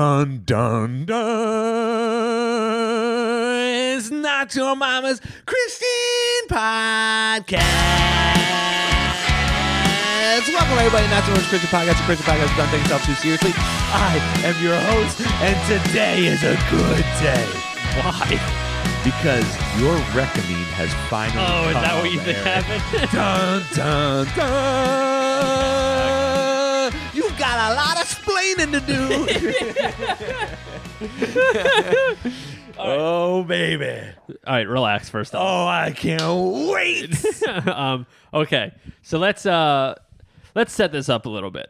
Dun dun dun. It's not your mama's Christian podcast. Welcome everybody, not your mama's Christian podcast. The Christian podcast done taking itself too seriously. I am your host, and today is a good day. Why? Because your reckoning has finally. Come. Oh, is that what you think Eric. happened? Dun dun dun. You've got a lot of splaining to do. oh baby. All right, relax first off. Oh, I can't wait. um, okay, so let's uh, let's set this up a little bit,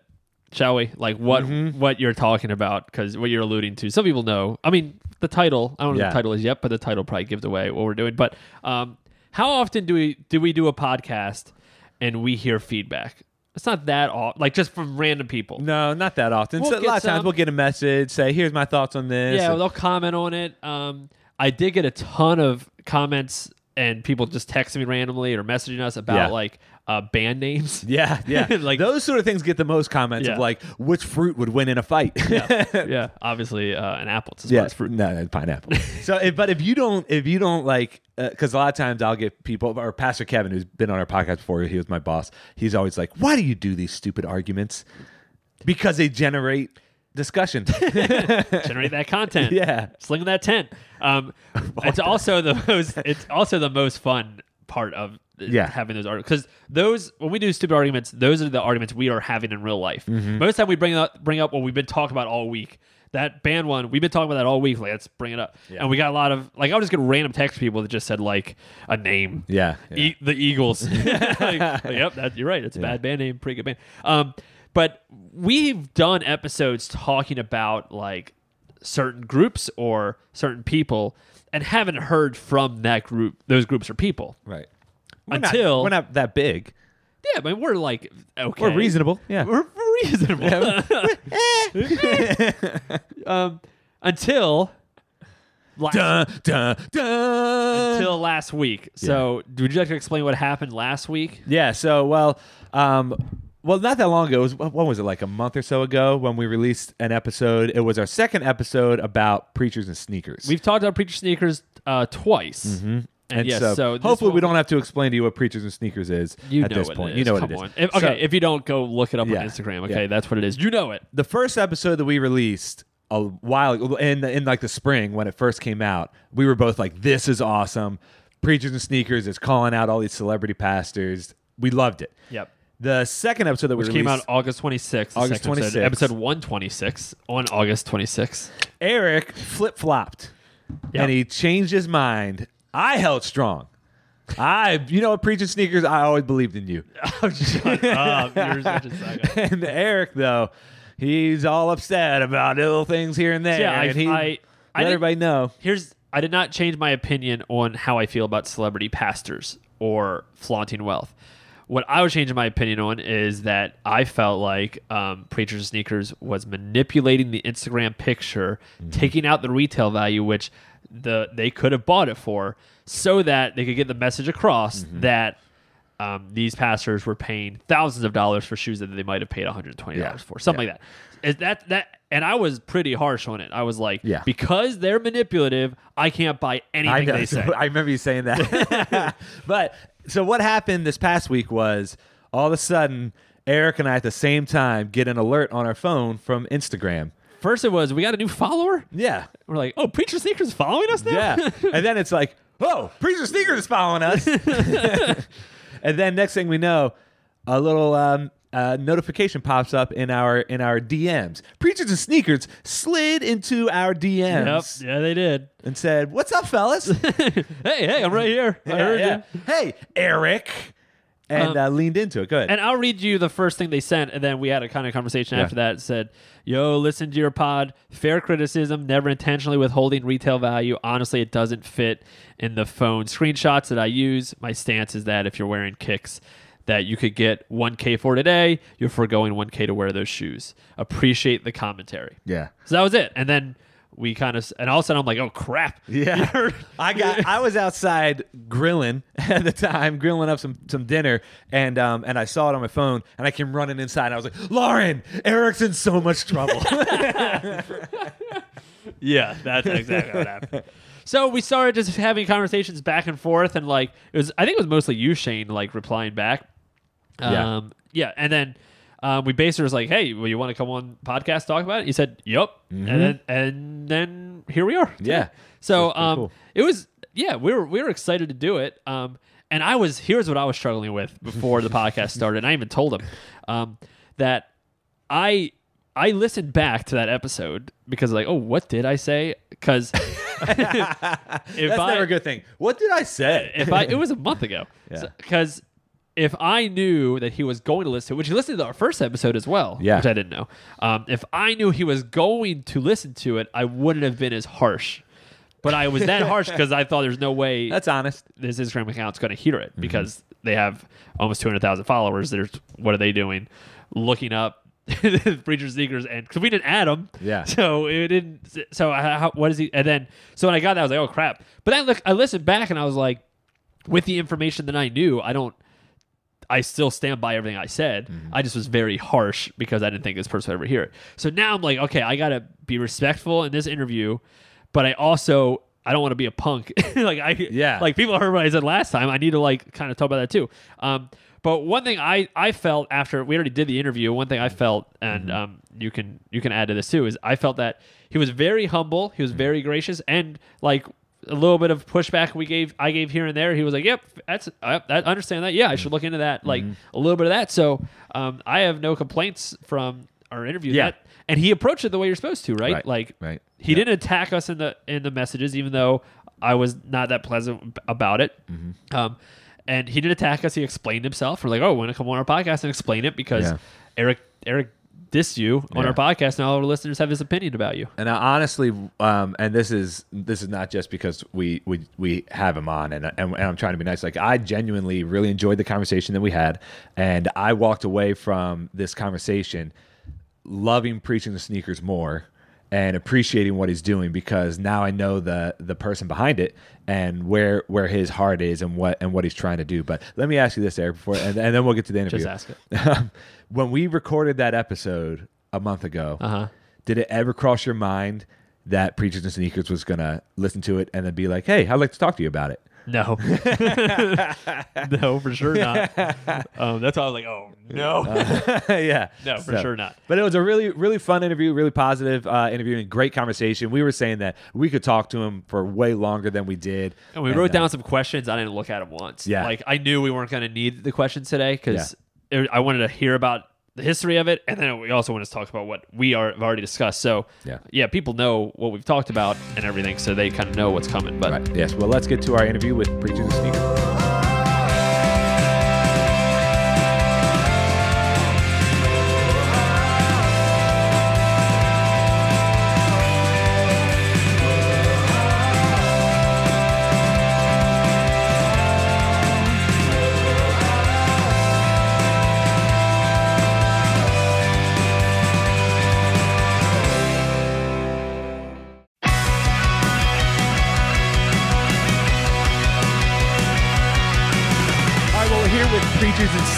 shall we? Like what Mm-hmm. what you're talking about, because what you're alluding to. Some people know. I mean, the title. I don't know Yeah. what the title is yet, but the title probably gives away what we're doing. But um, how often do we do we do a podcast and we hear feedback? It's not that off, like just from random people. no, not that often. We'll so a lot of times we'll get a message, say, "Here's my thoughts on this." Yeah, and- they'll comment on it. Um, I did get a ton of comments and people just texting me randomly or messaging us about Yeah. like uh, band names. yeah, yeah. Like- those sort of things get the most comments Yeah. of like, which fruit would win in a fight? yeah, yeah. Obviously, uh, an apple. It's Yeah, fruit. No, no, pineapple. so, if, but if you don't, if you don't like, because a lot of times I'll get people, or Pastor Kevin, who's been on our podcast before, he was my boss. He's always like, "Why do you do these stupid arguments?" Because they generate discussion. Generate that content. yeah, Sling that tent. Um, it's also the most. It's also the most fun part of uh, Yeah. having those arguments because those when we do stupid arguments, those are the arguments we are having in real life. Mm-hmm. Most of the time we bring up bring up what we've been talking about all week. That band one, we've been talking about that all week. Like, let's bring it up. And we got a lot of like I was just getting random text people that just said like a name. yeah, yeah. E- the Eagles. like, like, yep, that, you're right. It's a bad band name, pretty good band. Um, but we've done episodes talking about like certain groups or certain people, and haven't heard from that group, those groups or people. right. We're not- Until- we're not that big. Yeah, but we're like okay, We're reasonable. Yeah. We're reasonable. um, until. Last, Dun, dun, dun. until last week. So, would you like to explain what happened last week? Yeah. So, well, um, well, not that long ago. It was when was it? Like a month or so ago when we released an episode. It was our second episode about preachers and sneakers. We've talked about preacher sneakers uh, twice, and, and yes, so, so, hopefully we don't have to explain to you what preachers and sneakers is You at know this what point. It is. You know what Come it is. on. If, okay, So, if you don't go look it up Yeah, on Instagram, okay, yeah. that's what it is. You know it. the first episode that we released a while in in like the spring when it first came out, we were both like, "This is awesome." Preachers and sneakers is calling out all these celebrity pastors. We loved it. Yep. The second episode that Which we came out August 26th. August second episode, 26th. Episode 126 on August 26th. Eric flip flopped Yep. and he changed his mind. I held strong. I, you know, what, preaching sneakers. I always believed in you. Oh, shut up. You're such a sucker. and Eric, though, he's all upset about little things here and there. Yeah, I, and he I, I let didn't- everybody know. here's I did not change my opinion on how I feel about celebrity pastors or flaunting wealth. What I was changing my opinion on is that I felt like um, Preachers Sneakers was manipulating the Instagram picture, taking out the retail value, which the they could have bought it for, so that they could get the message across that um, these pastors were paying thousands of dollars for shoes that they might have paid one hundred twenty dollars Yeah. for, something like that. Is that that? And I was pretty harsh on it. I was like, Yeah. because they're manipulative, I can't buy anything I know. they say. I remember you saying that. but so what happened this past week was all of a sudden Eric and I at the same time get an alert on our phone from Instagram. First, it was we got a new follower. Yeah. We're like, oh, Preacher Sneakers is following us now. Yeah. and then it's like, oh, Preacher Sneakers is following us. and then next thing we know, a little um, uh, notification pops up in our in our DMs. Preachers and Sneakers slid into our Yep. DMs Yeah, they did. and said, "What's up, fellas?" hey, hey, I'm right here. I Yeah, heard yeah. you. Hey, Eric. And Um, uh, leaned into it. Good. And I'll read you the first thing they sent, and then we had a kind of conversation Yeah. after that. It said, "Yo, listen to your pod. Fair criticism, never intentionally withholding retail value. Honestly, it doesn't fit in the phone screenshots that I use. My stance is that if you're wearing kicks." That you could get 1K for today, you're foregoing 1K to wear those shoes. Appreciate the commentary. yeah. So that was it. And then we kind of, and all of a sudden I'm like, oh crap. Yeah. I got I was outside grilling at the time, grilling up some some dinner, and um and I saw it on my phone and I came running inside and I was like, Lauren, Eric's in so much trouble. Yeah, that's exactly what happened. So we started just having conversations back and forth, and like it was, I think it was mostly you, Shane, like replying back. Yeah. Um, yeah, and then um, we basically was like, "Hey, well, you want to come on podcast talk about it?" He said, "Yup," and then and then here we are. Mm-hmm. Yeah. So um, cool. it was yeah, we were we were excited to do it. Um, and I was here's what I was struggling with before the podcast started. And I even told him um, that I I listened back to that episode because like, oh, what did I say? Because if That's I never a good thing. What did I say? if I it was a month ago Yeah. because if I knew that he was going to listen to it, which he listened to our first episode as well, Yeah. which I didn't know. Um, if I knew he was going to listen to it, I wouldn't have been as harsh. But I was that harsh because I thought there's no way That's honest. this Instagram account's going to hear it Mm-hmm. because they have almost 200,000 followers. There's what are they doing? Looking up preacher sneakers and because we didn't add them, Yeah. So it didn't. So I- how, what is he? And then so when I got that, I was like, oh crap. But then look, I listened back and I was like, with the information that I knew, I don't. I still stand by everything I said. Mm-hmm. I just was very harsh because I didn't think this person would ever hear it. So now I'm like, okay, I gotta be respectful in this interview, but I also I don't want to be a punk. like I Yeah. like people heard what I said last time. I need to like kind of talk about that too. Um, but one thing I I felt after we already did the interview, one thing I felt, and Mm-hmm. um, you can you can add to this too, is I felt that he was very humble, he was very gracious, and like a little bit of pushback we gave I gave here and there. He was like, "Yep, that's I, I understand that. Yeah, I should look into that." Like Mm-hmm. a little bit of that. So um, I have no complaints from our interview. Yeah. That and he approached it the way you're supposed to, right? Right, Like right. he didn't attack us in the in the messages, even though I was not that pleasant about it. Mm-hmm. Um, and he didn't attack us. He explained himself. We're like, oh, want to come on our podcast and explain it because Yeah. Eric Eric dissed you on Yeah. our podcast. Now all our listeners have his opinion about you. And I honestly, um, and this is this is not just because we we we have him on, and, and and I'm trying to be nice. Like I genuinely really enjoyed the conversation that we had, and I walked away from this conversation loving preaching the sneakers more and appreciating what he's doing because now I know the the person behind it and where where his heart is and what and what he's trying to do. But let me ask you this, Eric, before and, and then we'll get to the interview. Just ask it. when we recorded that episode a month ago, Uh-huh. did it ever cross your mind that Preachers and Sneakers was gonna listen to it and then be like, "Hey, I'd like to talk to you about it"? No, no, for sure not. Um, that's why I was like, oh no, yeah, no, for So- sure not. But it was a really, really fun interview, really positive uh, interview, and great conversation. We were saying that we could talk to him for way longer than we did. And we wrote uh, down some questions. I didn't look at them once. Yeah. Like I knew we weren't going to need the questions today because I wanted to hear about the history of it, and then we also want to talk about what we are have already discussed. So Yeah. yeah, people know what we've talked about and everything, so they kind of know what's coming. But Right. Yes. Well, let's get to our interview with Preachers and Sneakers.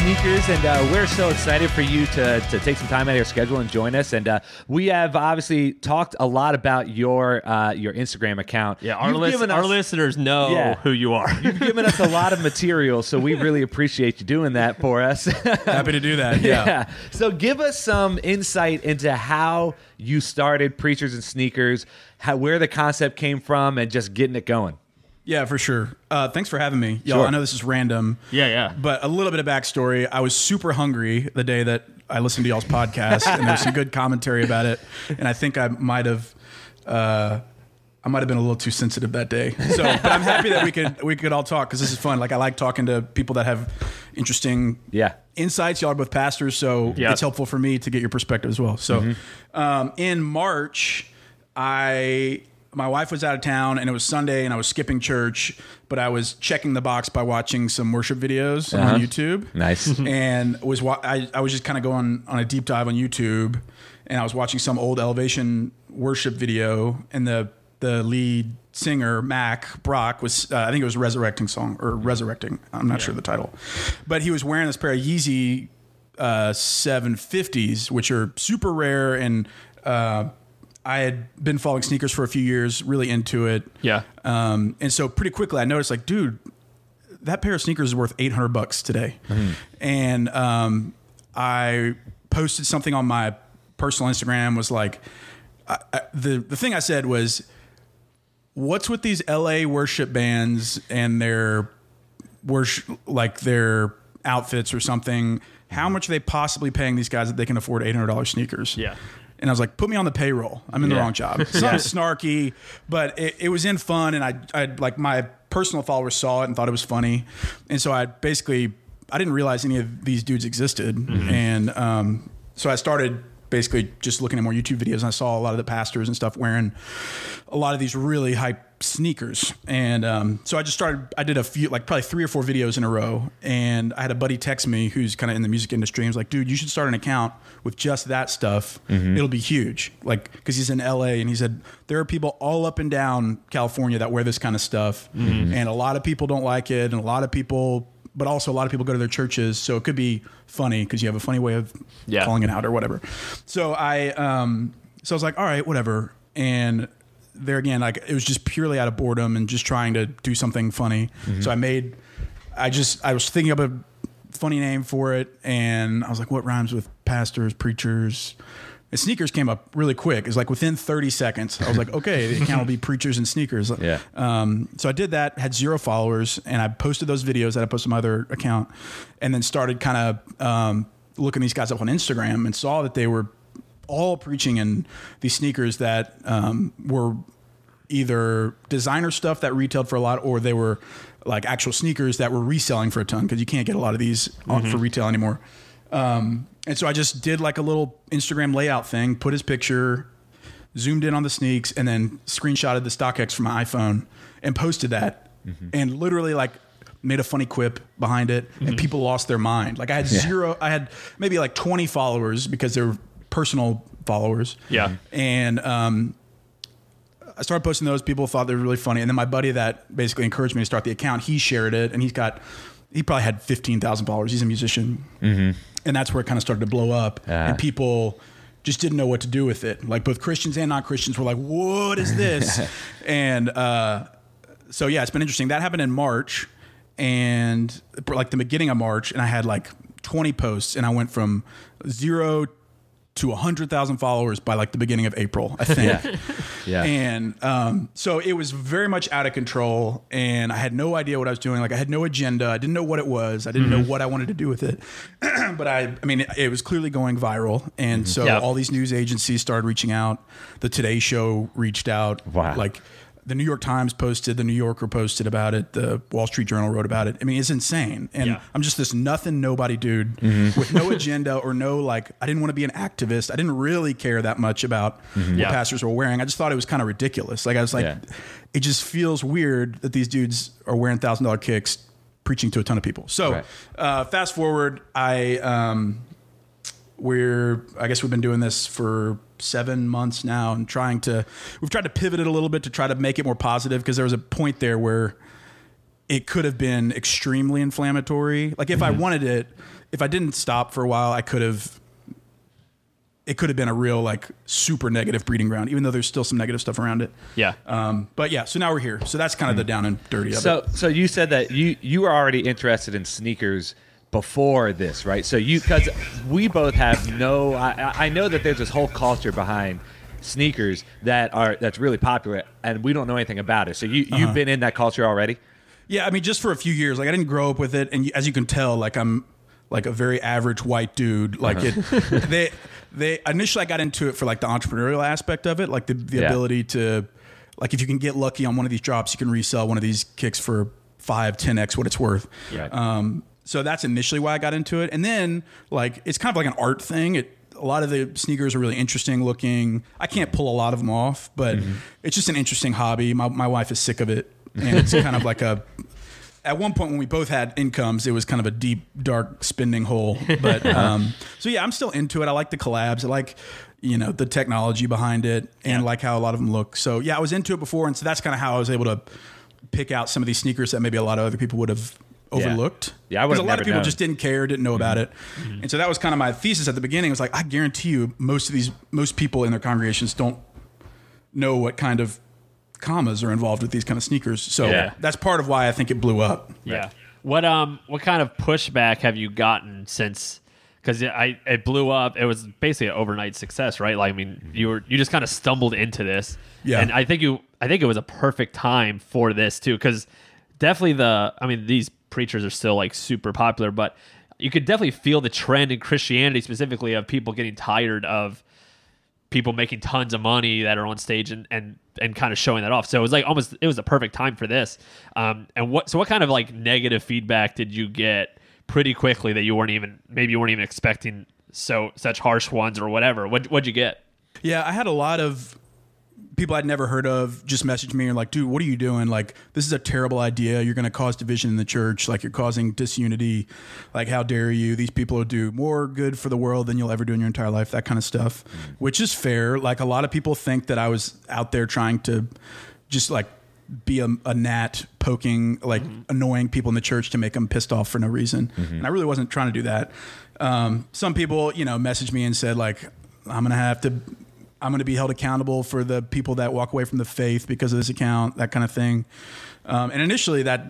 Sneakers, and uh, we're so excited for you to, to take some time out of your schedule and join us. And uh, we have obviously talked a lot about your uh, your Instagram account. Yeah, our, You've lis- given our listeners know Yeah. who you are. You've given us a lot of material, so we really appreciate you doing that for us. Happy to do that. Yeah. yeah. So give us some insight into how you started Preachers and Sneakers, how where the concept came from, and just getting it going. Yeah, for sure. Uh, thanks for having me. Y'all, Sure. I know this is random. Yeah, yeah. But a little bit of backstory. I was super hungry the day that I listened to y'all's podcast, and there's some good commentary about it. And I think I might have. Uh, I might have been a little too sensitive that day, so but I'm happy that we could we could all talk because this is fun. Like I like talking to people that have interesting Yeah. insights. Y'all are both pastors, so Yeah. it's helpful for me to get your perspective as well. So, um, in March, I my wife was out of town and it was Sunday and I was skipping church, but I was checking the box by watching some worship videos on YouTube. Nice. and was wa- I, I was just kind of going on a deep dive on YouTube, and I was watching some old Elevation worship video, and the the lead singer Mack Brock was uh, I think it was resurrecting song or resurrecting. I'm not sure the title, but he was wearing this pair of Yeezy uh, 750s, which are super rare and. Uh, I had been following sneakers for a few years, really into it. Yeah. Um, and so pretty quickly I noticed like, dude, that pair of sneakers is worth 800 bucks today. And um, I posted something on my personal Instagram was like, I, I, the, the thing I said was, what's with these LA worship bands and their worship, like their outfits or something? How much are they possibly paying these guys that they can afford $800 sneakers? Yeah. And I was like, put me on the payroll. I'm in the wrong job. It's not snarky, but it, it was in fun. And I, I like my personal followers saw it and thought it was funny. And so I basically, I didn't realize any of these dudes existed. And um, so I started basically just looking at more YouTube videos and I saw a lot of the pastors and stuff wearing a lot of these really hype sneakers. And um, so I just started, I did a few, like probably three or four videos in a row. And I had a buddy text me who's kind of in the music industry. He was like, dude, you should start an account with just that stuff. It'll be huge. Like, cause he's in LA and he said, there are people all up and down California that wear this kind of stuff. And a lot of people don't like it. And a lot of people, but also a lot of people go to their churches. So it could be funny because you have a funny way of Yeah. calling it out or whatever. So I, um, so I was like, all right, whatever. And there again, like it was just purely out of boredom and just trying to do something funny. So I made, I just, I was thinking of a funny name for it. And I was like, what rhymes with pastors, preachers? And sneakers came up really quick. It's like within 30 seconds. I was like, okay, the account will be preachers and sneakers. Yeah. Um, so I did that, had zero followers, and I posted those videos that I posted on my other account, and then started kind of um, looking these guys up on Instagram and saw that they were all preaching in these sneakers that um, were either designer stuff that retailed for a lot, or they were like actual sneakers that were reselling for a ton because you can't get a lot of these on, for retail anymore. Um, and so I just did like a little Instagram layout thing, put his picture, zoomed in on the sneaks, and then screenshotted the StockX from my iPhone and posted that. And literally, like, made a funny quip behind it, and people lost their mind. Like, I had zero, I had maybe like 20 followers because they were personal followers. Yeah. And um, I started posting those. People thought they were really funny. And then my buddy that basically encouraged me to start the account, he shared it, and he's got, he probably had 15,000 followers. He's a musician. And that's where it kind of started to blow up. And people just didn't know what to do with it. Like both Christians and non Christians were like, what is this? and uh, so, yeah, it's been interesting. That happened in March and like the beginning of March. And I had like 20 posts, and I went from zero to 100,000 followers by like the beginning of April, I think. Yeah. Yeah. And um, so it was very much out of control, and I had no idea what I was doing. Like I had no agenda. I didn't know what it was. I didn't know what I wanted to do with it. but I, I mean, it, it was clearly going viral, and so Yeah. all these news agencies started reaching out. The Today Show reached out. Wow. Like the New York Times posted, the New Yorker posted about it, the Wall Street Journal wrote about it. I mean, it's insane. And Yeah. I'm just this nothing nobody dude with no agenda or no like I didn't want to be an activist. I didn't really care that much about what Yeah. pastors were wearing. I just thought it was kind of ridiculous. Like I was like Yeah. it just feels weird that these dudes are wearing thousand dollar kicks preaching to a ton of people. So Right. uh, fast forward, I um, we're I guess we've been doing this for seven months now and trying to we've tried to pivot it a little bit to try to make it more positive because there was a point there where it could have been extremely inflammatory. Like if I wanted it, if I didn't stop for a while, I could have. It could have been a real like super negative breeding ground, even though there's still some negative stuff around it. Yeah. Um, but yeah, so now we're here. So that's kind of the down and dirty of So, it. so you said that you you were already interested in sneakers before this, right? So you because we both have no. I, I- know that there's this whole culture behind sneakers that are that's really popular, and we don't know anything about it. So you Uh-huh. you've been in that culture already. Yeah, I mean, just for a few years. Like I didn't grow up with it, and as you can tell, like I'm like a very average white dude. Like it, they they initially I got into it for like the entrepreneurial aspect of it, like the the Yeah. ability to like if you can get lucky on one of these drops, you can resell one of these kicks for five, 10x what it's worth. Right. Um, so that's initially why I got into it, and then like it's kind of like an art thing. It a lot of the sneakers are really interesting looking. I can't pull a lot of them off, but it's just an interesting hobby. My my wife is sick of it, and it's kind of like a. At one point, when we both had incomes, it was kind of a deep, dark spending hole. But um, so yeah, I'm still into it. I like the collabs. I like you know the technology behind it, and Yeah. like how a lot of them look. So yeah, I was into it before, and so that's kind of how I was able to pick out some of these sneakers that maybe a lot of other people would have overlooked. Yeah, I because a lot of people known. just didn't care, didn't know about it, Mm-hmm. and so that was kind of my thesis at the beginning. It was like I guarantee you, most of these, most people in their congregations don't know what kind of commas are involved with these kind of sneakers. So Yeah. that's part of why I think it blew up. Yeah. What um what kind of pushback have you gotten since because I it blew up. It was basically an overnight success, right? Like I mean, you were you just kind of stumbled into this, Yeah. And I think you I think it was a perfect time for this too, because definitely the I mean these preachers are still like super popular, but you could definitely feel the trend in Christianity specifically of people getting tired of people making tons of money that are on stage and and and kind of showing that off. So it was like almost it was the perfect time for this. Um, and what so what kind of like negative feedback did you get pretty quickly that you weren't even maybe you weren't even expecting so such harsh ones or whatever? What what'd you get? Yeah, I had a lot of people I'd never heard of just message me and like, dude, what are you doing? Like, this is a terrible idea. You're going to cause division in the church. Like, you're causing disunity. Like, how dare you? These people will do more good for the world than you'll ever do in your entire life. That kind of stuff, which is fair. Like, a lot of people think that I was out there trying to just like be a, a gnat poking, like annoying people in the church to make them pissed off for no reason. And I really wasn't trying to do that. Um, some people, you know, messaged me and said like, I'm gonna have to, I'm gonna be held accountable for the people that walk away from the faith because of this account, that kind of thing. Um, and initially, that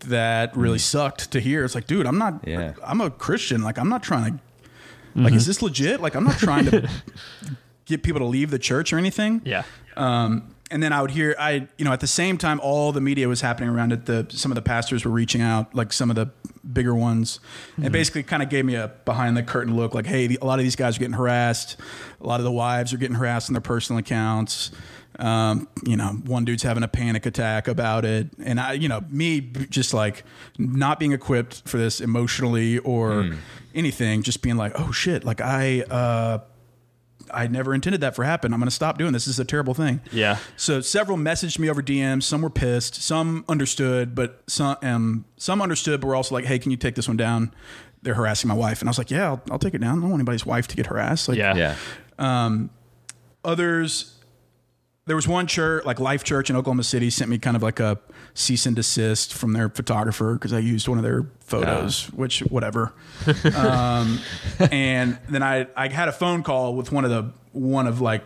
that really sucked to hear. It's like, dude, I'm not, Yeah. I'm a Christian. Like, I'm not trying to, like, is this legit? Like, I'm not trying to get people to leave the church or anything. Yeah. Um, and then I would hear, I, you know, at the same time, all the media was happening around it. The some of the pastors were reaching out, like some of the bigger ones, and basically kind of gave me a behind the curtain look, like, hey, the, a lot of these guys are getting harassed. A lot of the wives are getting harassed in their personal accounts. Um, you know, one dude's having a panic attack about it, and I, you know, me just like not being equipped for this emotionally or anything, just being like, oh shit, like I. uh I never intended that for happen. I'm going to stop doing this. This is a terrible thing. Yeah. So several messaged me over DMs. Some were pissed. Some understood, but some um, some understood, but were also like, "Hey, can you take this one down?" They're harassing my wife, and I was like, "Yeah, I'll, I'll take it down. I don't want anybody's wife to get harassed." Like, Yeah. Yeah. others there was one church like life church in oklahoma city sent me kind of like a cease and desist from their photographer because i used one of their photos which whatever. Um, and then I, I had a phone call with one of the one of like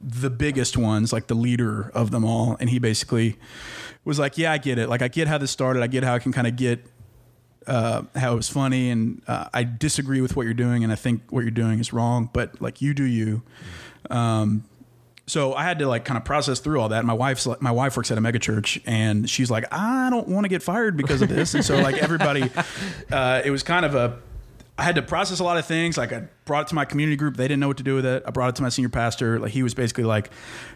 the biggest ones like the leader of them all and he basically was like yeah i get it. Like i get how this started. I get how i can kind of get uh, how it was funny and uh, I disagree with what you're doing and I think what you're doing is wrong, but like you do you. Um, so I had to like kind of process through all that. My wife's like, my wife works at a mega church and she's like, I don't want to get fired because of this. And so like everybody, uh, it was kind of a, I had to process a lot of things. Like I brought it to my community group. They didn't know what to do with it. I brought it to my senior pastor. Like he was basically like,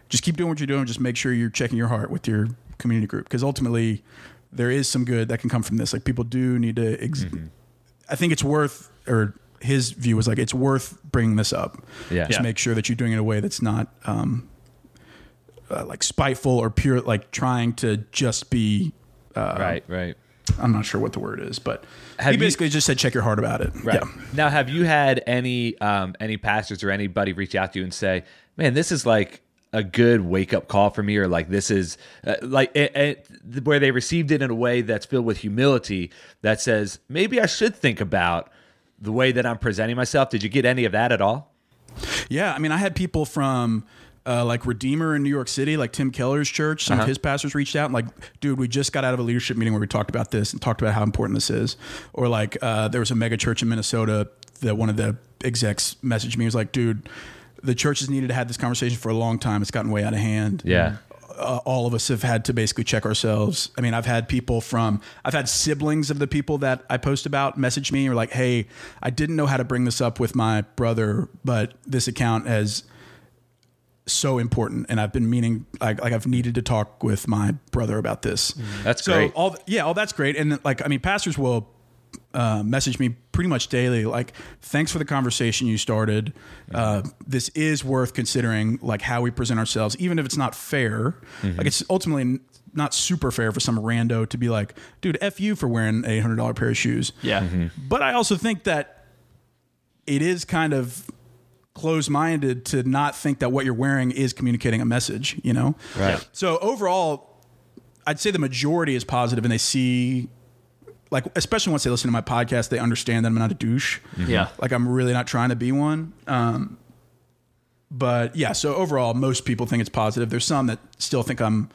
just keep doing what you're doing. Just make sure you're checking your heart with your community group. Because ultimately there is some good that can come from this. Like people do need to, ex- I think it's worth, or his view was like, it's worth bringing this up. Yeah. Just Yeah. make sure that you're doing it in a way that's not, um, uh, like spiteful or pure, like trying to just be, uh, right. Right. I'm not sure what the word is, but Have he you- basically just said, check your heart about it. Right. Yeah. Now, have you had any um, any pastors or anybody reach out to you and say, "Man, this is like a good wake up call for me," or like this is uh, like it, it, where they received it in a way that's filled with humility that says, "Maybe I should think about the way that I'm presenting myself." Did you get any of that at all? Yeah, I mean, I had people from uh, like Redeemer in New York City, like Tim Keller's church. Some of his pastors reached out and like, dude, we just got out of a leadership meeting where we talked about this and talked about how important this is. Or like, uh, there was a mega church in Minnesota that one of the execs messaged me. He was like, dude, the church has needed to have this conversation for a long time. It's gotten way out of hand Yeah. Uh, all of us have had to basically check ourselves. I mean, I've had people from, I've had siblings of the people that I post about message me or like, hey, I didn't know how to bring this up with my brother, but this account has so important, and I've been meaning like, like I've needed to talk with my brother about this. That's so great. all yeah, all that's great, and like I mean, pastors will uh, message me pretty much daily like thanks for the conversation you started. Uh, this is worth considering like how we present ourselves even if it's not fair. Like it's ultimately not super fair for some rando to be like dude f you for wearing a $100 pair of shoes. Yeah. but i also think that it is kind of closed-minded to not think that what you're wearing is communicating a message you know? Right. so overall i'd say the majority is positive and they see like especially once they listen to my podcast they understand that i'm not a douche Yeah. like i'm really not trying to be one um, but yeah, so overall, most people think it's positive. There's some that still think I'm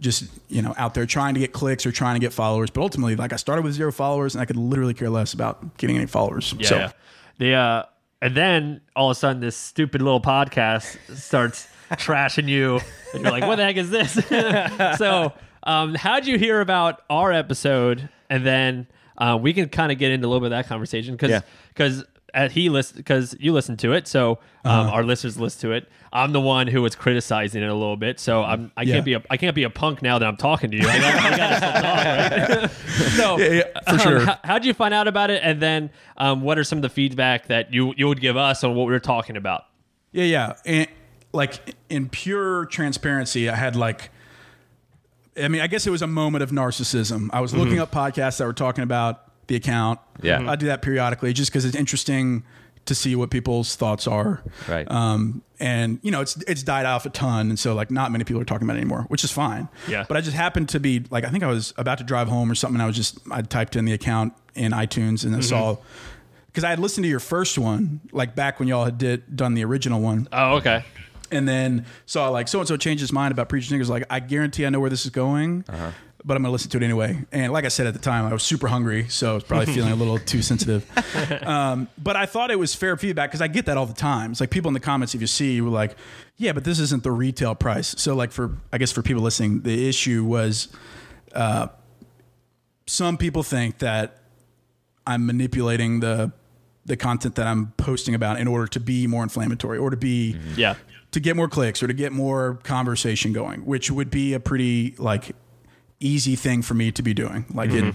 just you know out there trying to get clicks or trying to get followers. But ultimately, like I started with zero followers, and I could literally care less about getting any followers. Yeah. so yeah. The uh, and then all of a sudden, this stupid little podcast starts trashing you, and you're like, "What the heck is this?" so, um, how'd you hear about our episode? And then uh, we can kind of get into a little bit of that conversation because Yeah. because at he list because you listened to it, so um, our listeners listen to it. I'm the one who was criticizing it a little bit, so I'm I Yeah. can't be a I can't be a punk now that I'm talking to you. I got, I got to still talk, right? so Yeah, yeah, for um, sure. How, how'd you find out about it? And then um, what are some of the feedback that you you would give us on what we were talking about? Yeah, yeah. And like in pure transparency, I had like I mean, I guess it was a moment of narcissism. I was looking up podcasts that were talking about the account. Yeah. I do that periodically just because it's interesting to see what people's thoughts are. Right. Um, and you know, it's it's died off a ton, and so like not many people are talking about it anymore, which is fine. Yeah. But I just happened to be like, I think I was about to drive home or something. I was just I typed in the account in iTunes and I saw because I had listened to your first one, like back when y'all had did done the original one Oh, okay. And then saw like so and so changed his mind about preacher sneakers. Like I guarantee I know where this is going, but I'm gonna listen to it anyway. And like I said at the time, I was super hungry, so I was probably feeling a little too sensitive. Um, but I thought it was fair feedback because I get that all the time. It's like people in the comments, if you see, you were like, "Yeah, but this isn't the retail price." So like for I guess for people listening, the issue was. Uh, some people think that I'm manipulating the the content that I'm posting about in order to be more inflammatory or to be Yeah. To get more clicks or to get more conversation going, which would be a pretty like easy thing for me to be doing. Like it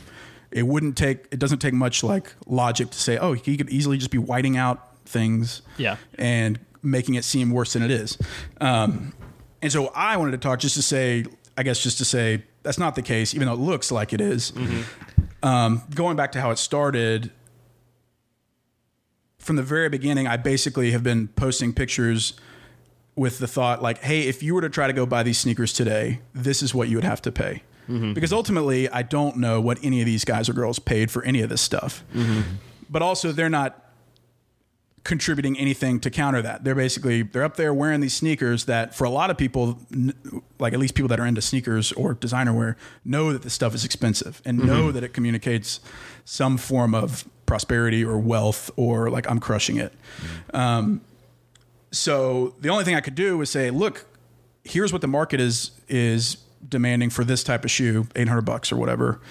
it wouldn't take it doesn't take much like logic to say, oh, he could easily just be whiting out things Yeah. and making it seem worse than it is. Um, and so I wanted to talk just to say, I guess just to say that's not the case, even though it looks like it is. Um, going back to how it started, from the very beginning, I basically have been posting pictures with the thought like, hey, if you were to try to go buy these sneakers today, this is what you would have to pay. Mm-hmm. Because ultimately, I don't know what any of these guys or girls paid for any of this stuff. Mm-hmm. But also, they're not contributing anything to counter that. They're basically they're up there wearing these sneakers that for a lot of people like at least people that are into sneakers or designer wear know that this stuff is expensive and mm-hmm. know that it communicates some form of prosperity or wealth or like I'm crushing it. Um, so the only thing I could do was say, look, here's what the market is is demanding for this type of shoe, 800 bucks or whatever,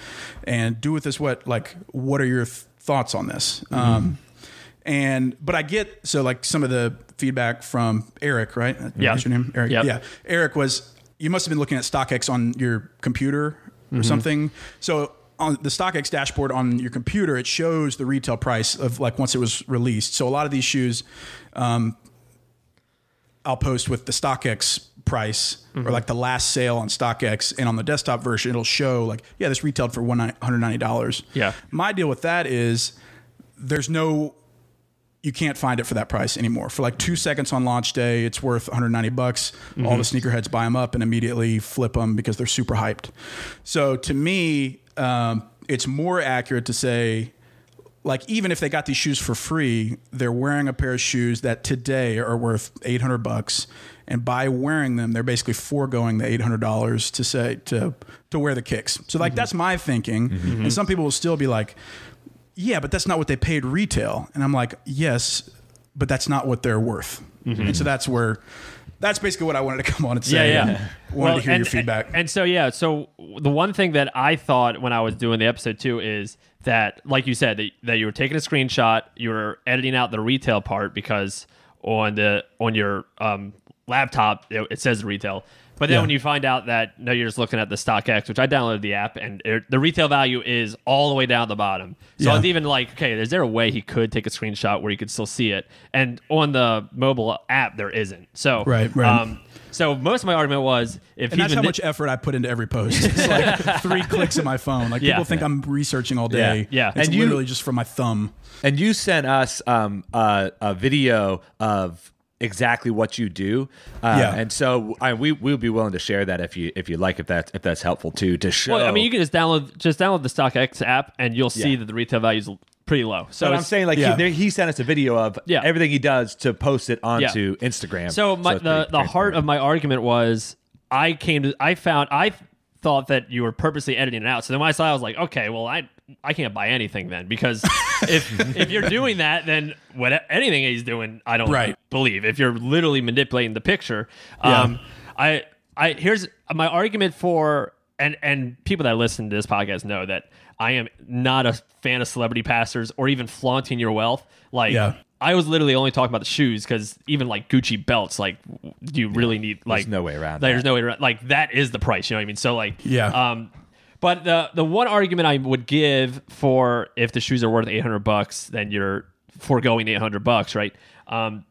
and do with this what like what are your th- thoughts on this? Um, and but I get so like some of the feedback from Eric, right? Yeah. What's your name? Eric. Yep. Yeah. Eric was you must have been looking at StockX on your computer or something. So on the StockX dashboard on your computer, it shows the retail price of like once it was released. So a lot of these shoes, um, I'll post with the StockX price or like the last sale on StockX, and on the desktop version, it'll show like, yeah, this retailed for one hundred ninety dollars. Yeah. My deal with that is there's no you can't find it for that price anymore. For like two seconds on launch day, it's worth 190 bucks. All the sneakerheads buy them up and immediately flip them because they're super hyped. So to me, um, it's more accurate to say, like, even if they got these shoes for free, they're wearing a pair of shoes that today are worth 800 bucks. And by wearing them, they're basically foregoing the $800 to say to to wear the kicks. So like mm-hmm. that's my thinking. Mm-hmm. And mm-hmm. some people will still be like, yeah, but that's not what they paid retail. And I'm like, yes, but that's not what they're worth. And so that's where, that's basically what I wanted to come on and say. Yeah, yeah. Wanted to hear and, your feedback. And, so yeah, so the one thing that I thought when I was doing the episode too is that, like you said, that, that you were taking a screenshot, you were editing out the retail part because on the on your um, laptop it, it says retail. But then Yeah. when you find out that no, you're just looking at the StockX, which I downloaded the app, and it, the retail value is all the way down the bottom. So Yeah. I was even like, okay, is there a way he could take a screenshot where you could still see it? And on the mobile app, there isn't. So Right, right. Um, so most of my argument was if and he's that's how thi- much effort I put into every post. It's like three clicks of my phone. Like Yeah. people think I'm researching all day. Yeah, yeah. It's And you- literally just from my thumb. And you sent us um, a, a video of exactly what you do. Uh, Yeah. And so I, we we would be willing to share that if you if you like if that's if that's helpful too to show. Well, I mean, you can just download just download the StockX app, and you'll see Yeah. that the retail value is pretty low. So I'm saying like Yeah. he, he sent us a video of Yeah. everything he does to post it onto Instagram. So my it's the pretty the heart transparent. of my argument was I came to I found I thought that you were purposely editing it out. So then when I saw, it, I was like, okay, well I I can't buy anything then because if if you're doing that, then what anything he's doing, I don't Right. believe. If you're literally manipulating the picture, um, I I here's my argument for and and people that listen to this podcast know that I am not a fan of celebrity pastors or even flaunting your wealth. Like Yeah. I was literally only talking about the shoes because even like Gucci belts, like, do you really need like? There's no way around There's that. no way around. Like that is the price. You know what I mean? So like, Yeah. Um, but the the one argument I would give for if the shoes are worth 800 bucks, then you're foregoing 800 bucks, right? Um,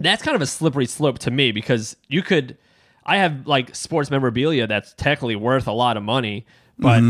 that's kind of a slippery slope to me because you could. I have like sports memorabilia that's technically worth a lot of money, but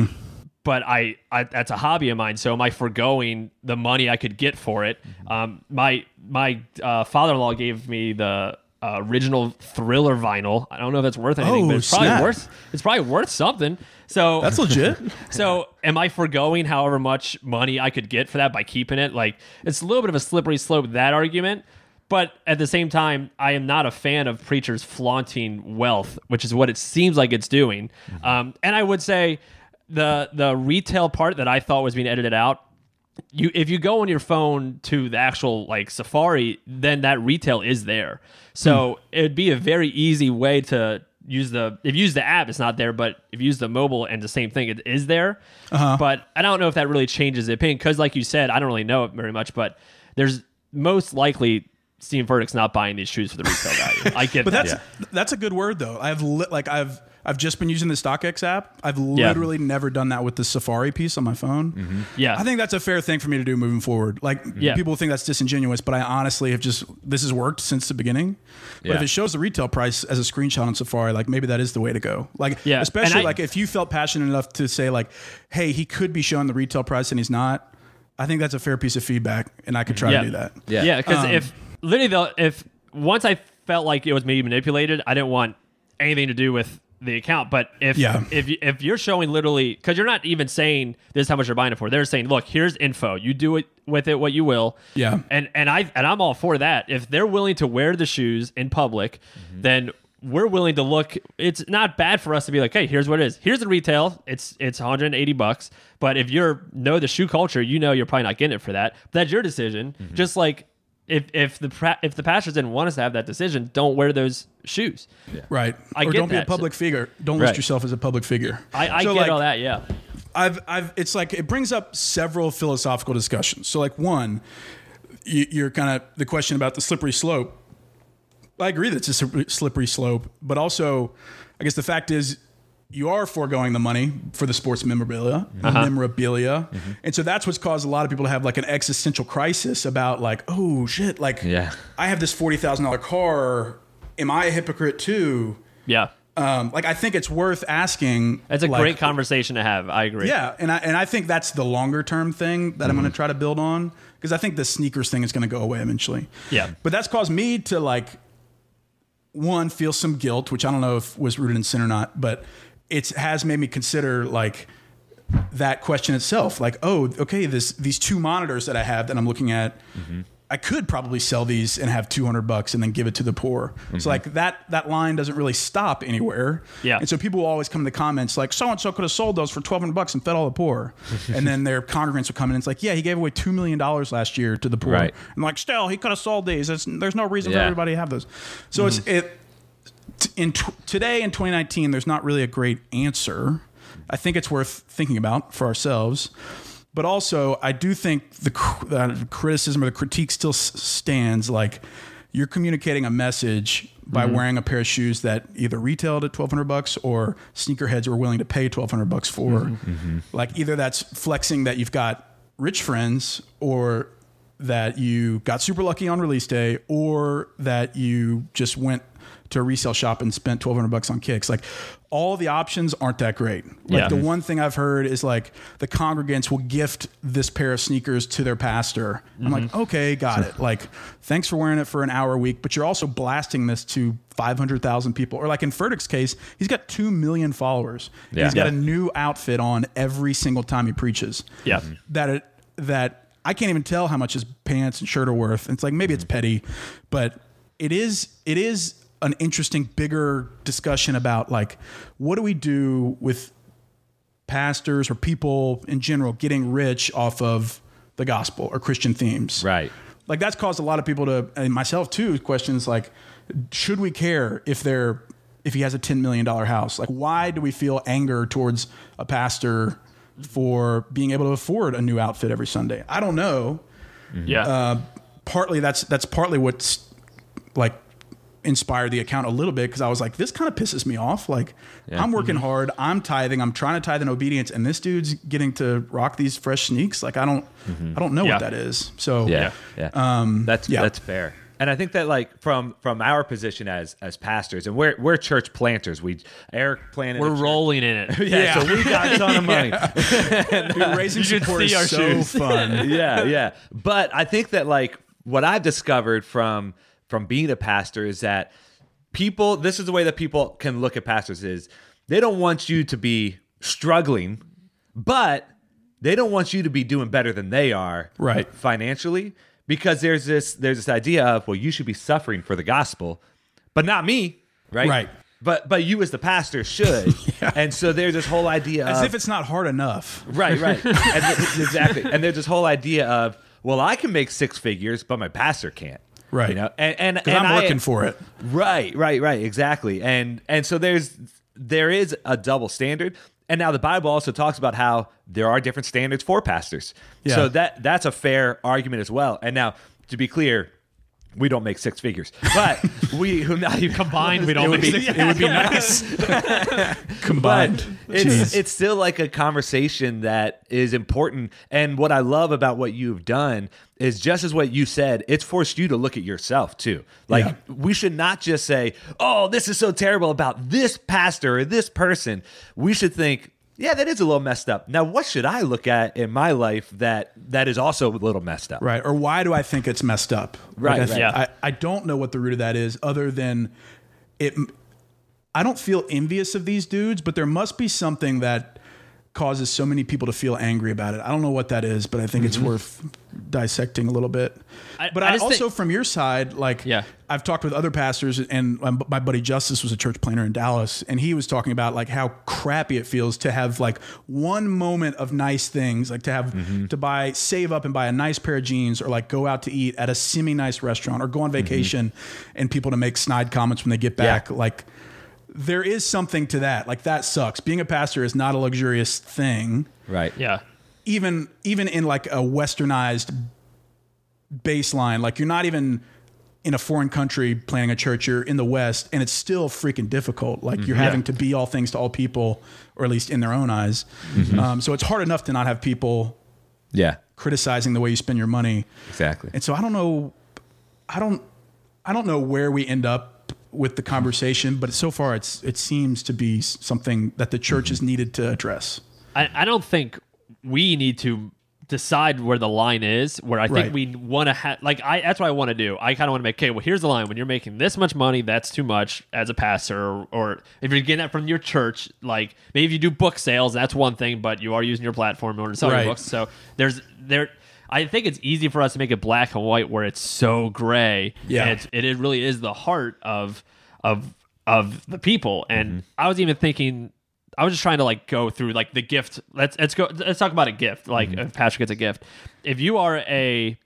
but I, I that's a hobby of mine. So am I foregoing the money I could get for it? Um, my my uh, father-in-law gave me the uh, original Thriller vinyl. I don't know if that's worth anything, Oh, but it's probably snap. worth it's probably worth something. So That's legit. so am I foregoing however much money I could get for that by keeping it? Like it's a little bit of a slippery slope that argument. But at the same time, I am not a fan of preachers flaunting wealth, which is what it seems like it's doing. Um, and I would say the the retail part that I thought was being edited out. You if you go on your phone to the actual like Safari, then that retail is there. So hmm. it'd be a very easy way to use the if you use the app, it's not there, but if you use the mobile and the same thing, it is there. Uh-huh. But I don't know if that really changes the opinion because, like you said, I don't really know it very much. But there's most likely Steven Furtick's not buying these shoes for the retail value. I get that. But that. that's that's a good word though. I've li- like I've I've just been using the StockX app. I've literally never done that with the Safari piece on my phone. Yeah. I think that's a fair thing for me to do moving forward. Like Yeah. people think that's disingenuous, but I honestly have just this has worked since the beginning. But if it shows the retail price as a screenshot on Safari, like maybe that is the way to go. Like Yeah. especially I- like if you felt passionate enough to say like, hey, he could be showing the retail price and he's not. I think that's a fair piece of feedback, and I could try yeah. to do that. Yeah. Yeah, because Um, if literally though, if once I felt like it was maybe manipulated, I didn't want anything to do with the account. But if Yeah. if you, if you're showing literally because you're not even saying this is how much you're buying it for, they're saying, look, here's info. You do it with it what you will. Yeah. And and I and I'm all for that. If they're willing to wear the shoes in public, Mm-hmm. then we're willing to look. It's not bad for us to be like, hey, here's what it is. Here's the retail. It's it's 180 bucks. But if you're know the shoe culture, you know you're probably not getting it for that. That's your decision. Mm-hmm. Just like if if the pra- if the pastors didn't want us to have that decision, don't wear those shoes. Right. I or get don't be a that. public figure. Don't Right. list yourself as a public figure. I, I So, get like, all that. Yeah. I've, I've, it's like it brings up several philosophical discussions. So, like one, you, you're kind of the question about the slippery slope. I agree that it's a slippery- slippery slope, but also, I guess the fact is, you are foregoing the money for the sports memorabilia, memorabilia, and so that's what's caused a lot of people to have like an existential crisis about like, oh shit, like, Yeah. I have this forty thousand dollar car. Am I a hypocrite too? Yeah. Um, like, I think it's worth asking. That's a like, great conversation to have. I agree. yeah, and I and I think that's the longer term thing that I'm Mm-hmm. going to try to build on because I think the sneakers thing is going to go away eventually. Yeah. but that's caused me to like one feel some guilt, which I don't know if was rooted in sin or not, but it has made me consider like that question itself. Like, oh, okay, this these two monitors that I have that I'm looking at. Mm-hmm. I could probably sell these and have 200 bucks and then give it to the poor. So like that that line doesn't really stop anywhere. Yeah. And so people will always come in the comments like so and so could have sold those for 1200 bucks and fed all the poor. and then their congregants will come in and it's like, "Yeah, he gave away 2 million dollars last year to the poor." Right. And like, "Still, he could have sold these. It's, there's no reason for everybody to have those." So it's it in t- today in 2019 there's not really a great answer. I think it's worth thinking about for ourselves. But also, I do think the uh, criticism or the critique still s- stands. Like, you're communicating a message by wearing a pair of shoes that either retailed at 1200 bucks or sneakerheads were willing to pay 1200 bucks for. Like, either that's flexing that you've got rich friends or that you got super lucky on release day or that you just went to a resale shop and spent 1200 bucks on kicks like all the options aren't that great like Yeah. the one thing i've heard is like the congregants will gift this pair of sneakers to their pastor i'm mm-hmm. like okay got it like thanks for wearing it for an hour a week but you're also blasting this to 500000 people or like in Furtick's case he's got 2 million followers Yeah. he's got Yeah. a new outfit on every single time he preaches Yeah. that it, that I can't even tell how much his pants and shirt are worth. It's like maybe it's mm-hmm. petty, but it is it is an interesting bigger discussion about like what do we do with pastors or people in general getting rich off of the gospel or Christian themes. Right. Like that's caused a lot of people to and myself too questions like should we care if they're if he has a 10 million dollar house? Like why do we feel anger towards a pastor for being able to afford a new outfit every Sunday? I don't know. Yeah. Uh, partly that's that's partly what's like inspired the account a little bit because I was like, this kind of pisses me off. Like, I'm working hard, I'm tithing, I'm trying to tithe in obedience, and this dude's getting to rock these fresh sneaks. Like, I don't, I don't know Yeah. what that is. So Yeah, yeah. Um, that's yeah. that's fair. And I think that like from from our position as as pastors, and we're we're church planters. We Eric planted. We're church. rolling in it. Yeah, so we got a ton of money. Dude, raising should support see is our so shoes. fun. yeah, yeah. But I think that like what I've discovered from from being a pastor is that people this is the way that people can look at pastors is they don't want you to be struggling, but they don't want you to be doing better than they are Right. financially because there's this there's this idea of well you should be suffering for the gospel, but not me, right? Right. But but you as the pastor should. And so there's this whole idea As of if it's not hard enough. Right, right. and th- exactly. And there's this whole idea of, well, I can make six figures, but my pastor can't. Right. You know, and and, and I'm I- working for it. Right, right, right. Exactly. And and so there's there is a double standard. And now the Bible also talks about how there are different standards for pastors. Yeah. So that that's a fair argument as well. And now to be clear, we don't make six figures, but we who not even Combined, we don't It would make be, six it would be nice. Combined. but it's it's still like a conversation that is important. And what I love about what you've done is just as what you said, it's forced you to look at yourself too. Like Yeah. we should not just say, "Oh, this is so terrible about this pastor or this person." We should think, "Yeah, that is a little messed up." Now, what should I look at in my life that that is also a little messed up? Right. Or why do I think it's messed up? Right, I, right. Yeah. I, I don't know what the root of that is other than it. I don't feel envious of these dudes, but there must be something that causes so many people to feel angry about it. I don't know what that is, but I think it's mm-hmm. worth dissecting a little bit. I- but I I, also, think- from your side, like, Yeah. I've talked with other pastors, and um, my buddy Justice was a church planter in Dallas, and he was talking about like how crappy it feels to have like one moment of nice things, like to have mm-hmm. to buy, save up and buy a nice pair of jeans, or like go out to eat at a semi nice restaurant, or go on mm-hmm. vacation, and people to make snide comments when they get back, like. There is something to that. Like that sucks. Being a pastor is not a luxurious thing Right. Yeah. even even in like a westernized baseline like you're not even in a foreign country planning a church you're in the west and it's still freaking difficult like you're having to be all things to all people or at least in their own eyes um, so it's hard enough to not have people Yeah. criticizing the way you spend your money Exactly. and so i don't know i don't i don't know where we end up with the conversation but so far it's it seems to be something that the church is mm-hmm. needed to address I, I don't think we need to decide where the line is where I think Right. we want to have like I that's what I want to do. I kind of want to make okay, well here's the line when you're making this much money, that's too much as a pastor or, or if you're getting that from your church, like maybe if you do book sales, that's one thing, but you are using your platform in order to sell Right. your books. So there's there I think it's easy for us to make it black and white where it's so gray. Yeah. It's, it, it really is the heart of of of the people. And mm-hmm. I was even thinking I was just trying to like go through like the gift. Let's let's go. Let's talk about a gift. Like mm-hmm. if Patrick gets a gift, if you are a,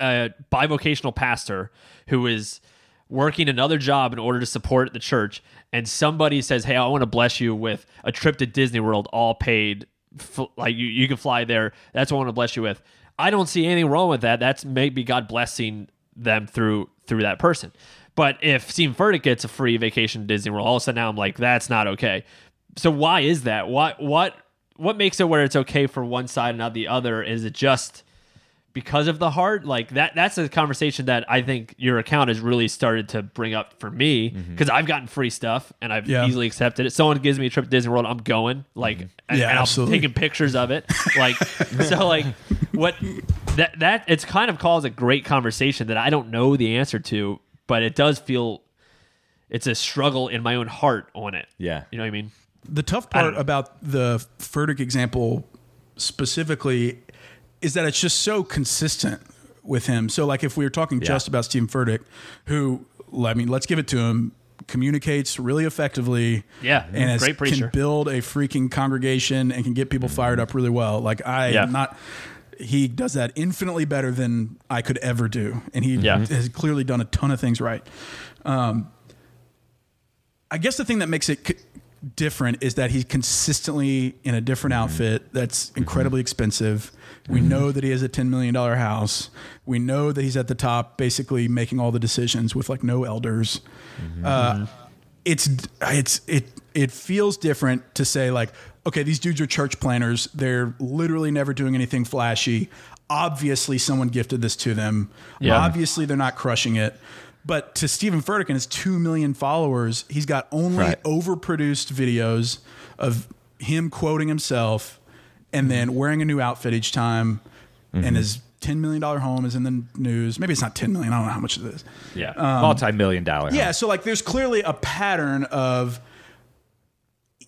a bivocational pastor who is working another job in order to support the church, and somebody says, "Hey, I want to bless you with a trip to Disney World, all paid, f- like you you can fly there. That's what I want to bless you with." I don't see anything wrong with that. That's maybe God blessing them through through that person. But if Steve Furtick gets a free vacation to Disney World, all of a sudden now I'm like, that's not okay. So why is that? What what what makes it where it's okay for one side and not the other? Is it just because of the heart? Like that that's a conversation that I think your account has really started to bring up for me mm-hmm. because I've gotten free stuff and I've Yeah. easily accepted it. Someone gives me a trip to Disney World, I'm going. Like mm-hmm. and, Yeah, and I'm taking pictures of it. Like so like what that that it's kind of caused a great conversation that I don't know the answer to, but it does feel it's a struggle in my own heart on it. Yeah. You know what I mean? The tough part about the Furtick example specifically is that it's just so consistent with him. So like if we were talking just about Stephen Furtick, who I mean, let's give it to him, communicates really effectively. Yeah, and is, great preacher. can build a freaking congregation and can get people fired up really well. Like I Yeah. not. He does that infinitely better than I could ever do, and he Yeah. has clearly done a ton of things right. Um, I guess the thing that makes it c- different is that he's consistently in a different outfit that's incredibly expensive. We know that he has a $10 million house. We know that he's at the top, basically making all the decisions with like no elders. Uh, it's, it's, it, it feels different to say like, okay, these dudes are church planners. They're literally never doing anything flashy. Obviously, someone gifted this to them. Yeah. Obviously, they're not crushing it. But to Stephen Furtick and his two million followers, he's got only Right. overproduced videos of him quoting himself, and mm-hmm. then wearing a new outfit each time, and mm-hmm. his ten million dollar home is in the news. Maybe it's not ten million. I don't know how much it is. Yeah. Um, multi-million dollar. Yeah, so like there's clearly a pattern of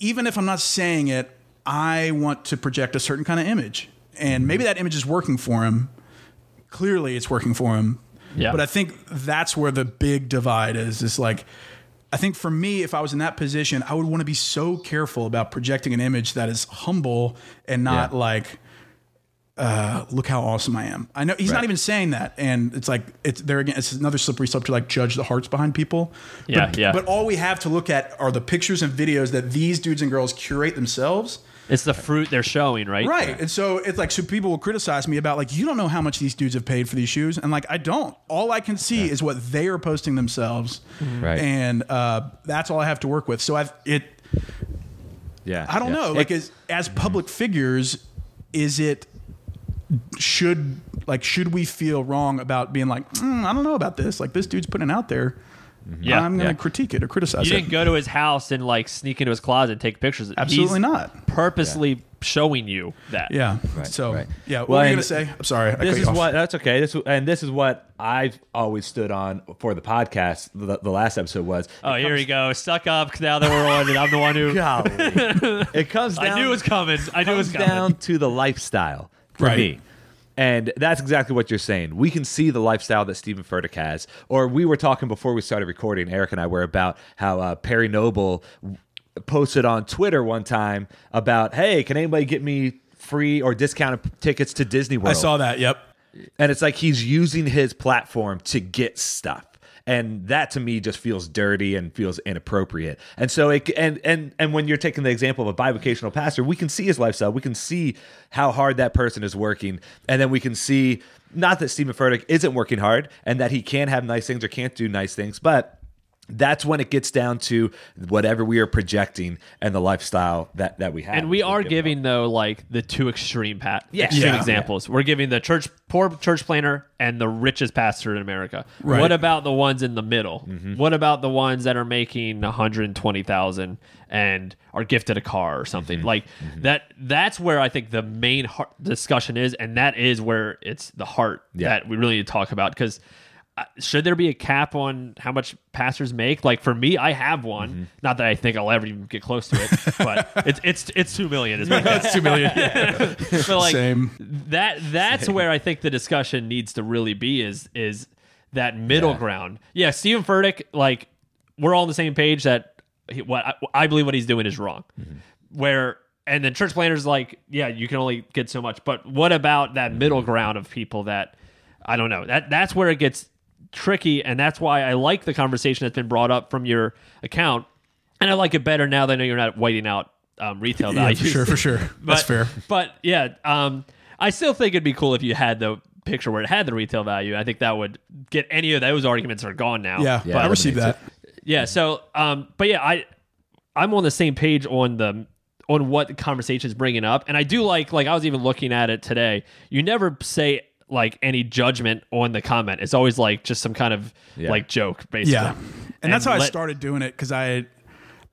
even if I'm not saying it, I want to project a certain kind of image. And maybe mm-hmm. that image is working for him. Clearly it's working for him. Yeah. But I think that's where the big divide is. Is like I think for me, if I was in that position, I would want to be so careful about projecting an image that is humble and not Yeah. like uh, look how awesome I am. I know he's not even saying that, and it's like it's there again. It's another slippery slope to like judge the hearts behind people. Yeah, but, yeah. But all we have to look at are the pictures and videos that these dudes and girls curate themselves. It's the fruit they're showing, right? Right. And so it's like, so people will criticize me about like, you don't know how much these dudes have paid for these shoes. And like, I don't. All I can see is what they are posting themselves. Right. And uh, that's all I have to work with. So I've, it, yeah. I don't yeah. know. It- Like, as, as public figures, is it, should, like, should we feel wrong about being like, "Mm, I don't know about this. Like, this dude's putting it out there. Yeah. I'm going to Yeah. critique it or criticize You it. didn't go to his house and like sneak into his closet and take pictures. Absolutely He's not. Purposely showing you that. Yeah. Right, so, right. yeah. What Well, were you going to say? I'm sorry. This cut is what that's okay. This and this is what I've always stood on for the podcast. The, the last episode was. Oh, here we go. Suck up now that we're on, and I'm the one who. Golly. it comes down. I knew it was coming. I knew it was comes coming. down to the lifestyle for Right. me. And that's exactly what you're saying. We can see the lifestyle that Stephen Furtick has. Or we were talking before we started recording, Eric and I were about how uh, Perry Noble posted on Twitter one time about, hey, can anybody get me free or discounted tickets to Disney World? I saw that. Yep. And it's like he's using his platform to get stuff. And that to me just feels dirty and feels inappropriate. And so it and and and when you're taking the example of a bivocational pastor, we can see his lifestyle. We can see how hard that person is working. And then we can see not that Stephen Furtick isn't working hard and that he can have nice things or can't do nice things, but that's when it gets down to whatever we are projecting and the lifestyle that, that we have. And we are Give giving though like the two extreme pat Yeah. extreme Yeah. examples. We're giving the church poor church planner and the richest pastor in America. Right. What about the ones in the middle? Mm-hmm. What about the ones that are making 120,000 and are gifted a car or something? Mm-hmm. Like that that's where I think the main heart discussion is and that is where it's the heart Yeah. that we really need to talk about cuz uh, should there be a cap on how much pastors make? Like for me, I have one. Mm-hmm. Not that I think I'll ever even get close to it, but it's it's it's two million. Is my guess. That's two million. but like Same. that that's where I think the discussion needs to really be is is that middle Yeah. ground. Yeah, Stephen Furtick, like we're all on the same page that he, what I, I believe what he's doing is wrong. Where and then church planners like, yeah, you can only get so much. But what about that middle ground of people that I don't know. That that's where it gets tricky, and that's why I like the conversation that's been brought up from your account, and I like it better now that I know you're not whiting out um, retail Yeah, values. for sure, for sure. That's fair. But yeah, um, I still think it'd be cool if you had the picture where it had the retail value. I think that would get any of those arguments are gone now. Yeah, Yeah, I received makes that. Yeah. So, um, but yeah, I, I'm on the same page on the on what the conversation is bringing up, and I do like like I was even looking at it today. You never say like any judgment on the comment. It's always like just some kind of Yeah. like joke, basically. Yeah, and, that's how I started doing it because I,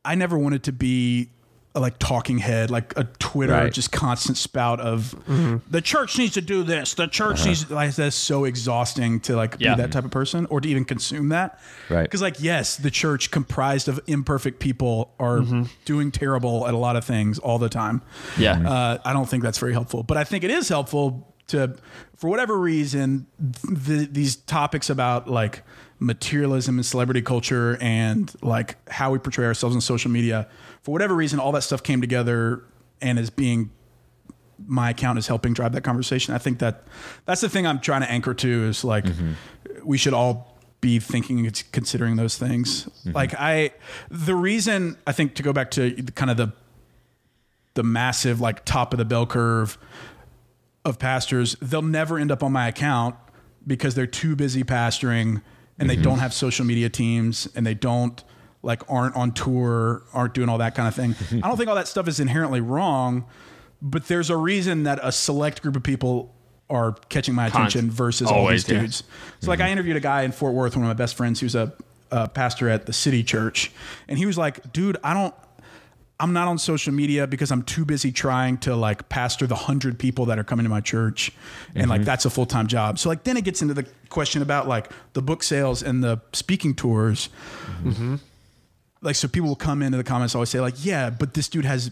I never wanted to be a like talking head, like a Twitter Right. just constant spout of mm-hmm. the church needs to do this. The church uh-huh. needs like that's so exhausting to like Yeah. be that type of person or to even consume that. Right. Because like yes, the church comprised of imperfect people are mm-hmm. doing terrible at a lot of things all the time. Yeah. Mm-hmm. Uh, I don't think that's very helpful, but I think it is helpful to for whatever reason th- these topics about like materialism and celebrity culture and like how we portray ourselves on social media for whatever reason all that stuff came together and is being my account is helping drive that conversation. I think that that's the thing i'm trying to anchor to is like mm-hmm. we should all be thinking and considering those things. Mm-hmm. Like i the reason i think to go back to the- kind of the the massive like top of the bell curve of pastors, they'll never end up on my account because they're too busy pastoring and they mm-hmm. don't have social media teams and they don't like aren't on tour, aren't doing all that kind of thing. I don't think all that stuff is inherently wrong, but there's a reason that a select group of people are catching my attention versus all Always, these yeah. dudes. So like mm-hmm. I interviewed a guy in Fort Worth, one of my best friends who's a, a pastor at the city church, and he was like, "Dude, I don't I'm not on social media because I'm too busy trying to like pastor the hundred people that are coming to my church, and like mm-hmm. that's a full time job. So like then it gets into the question about like the book sales and the speaking tours. Mm-hmm. Mm-hmm. Like so, people will come into the comments always say like, yeah, but this dude has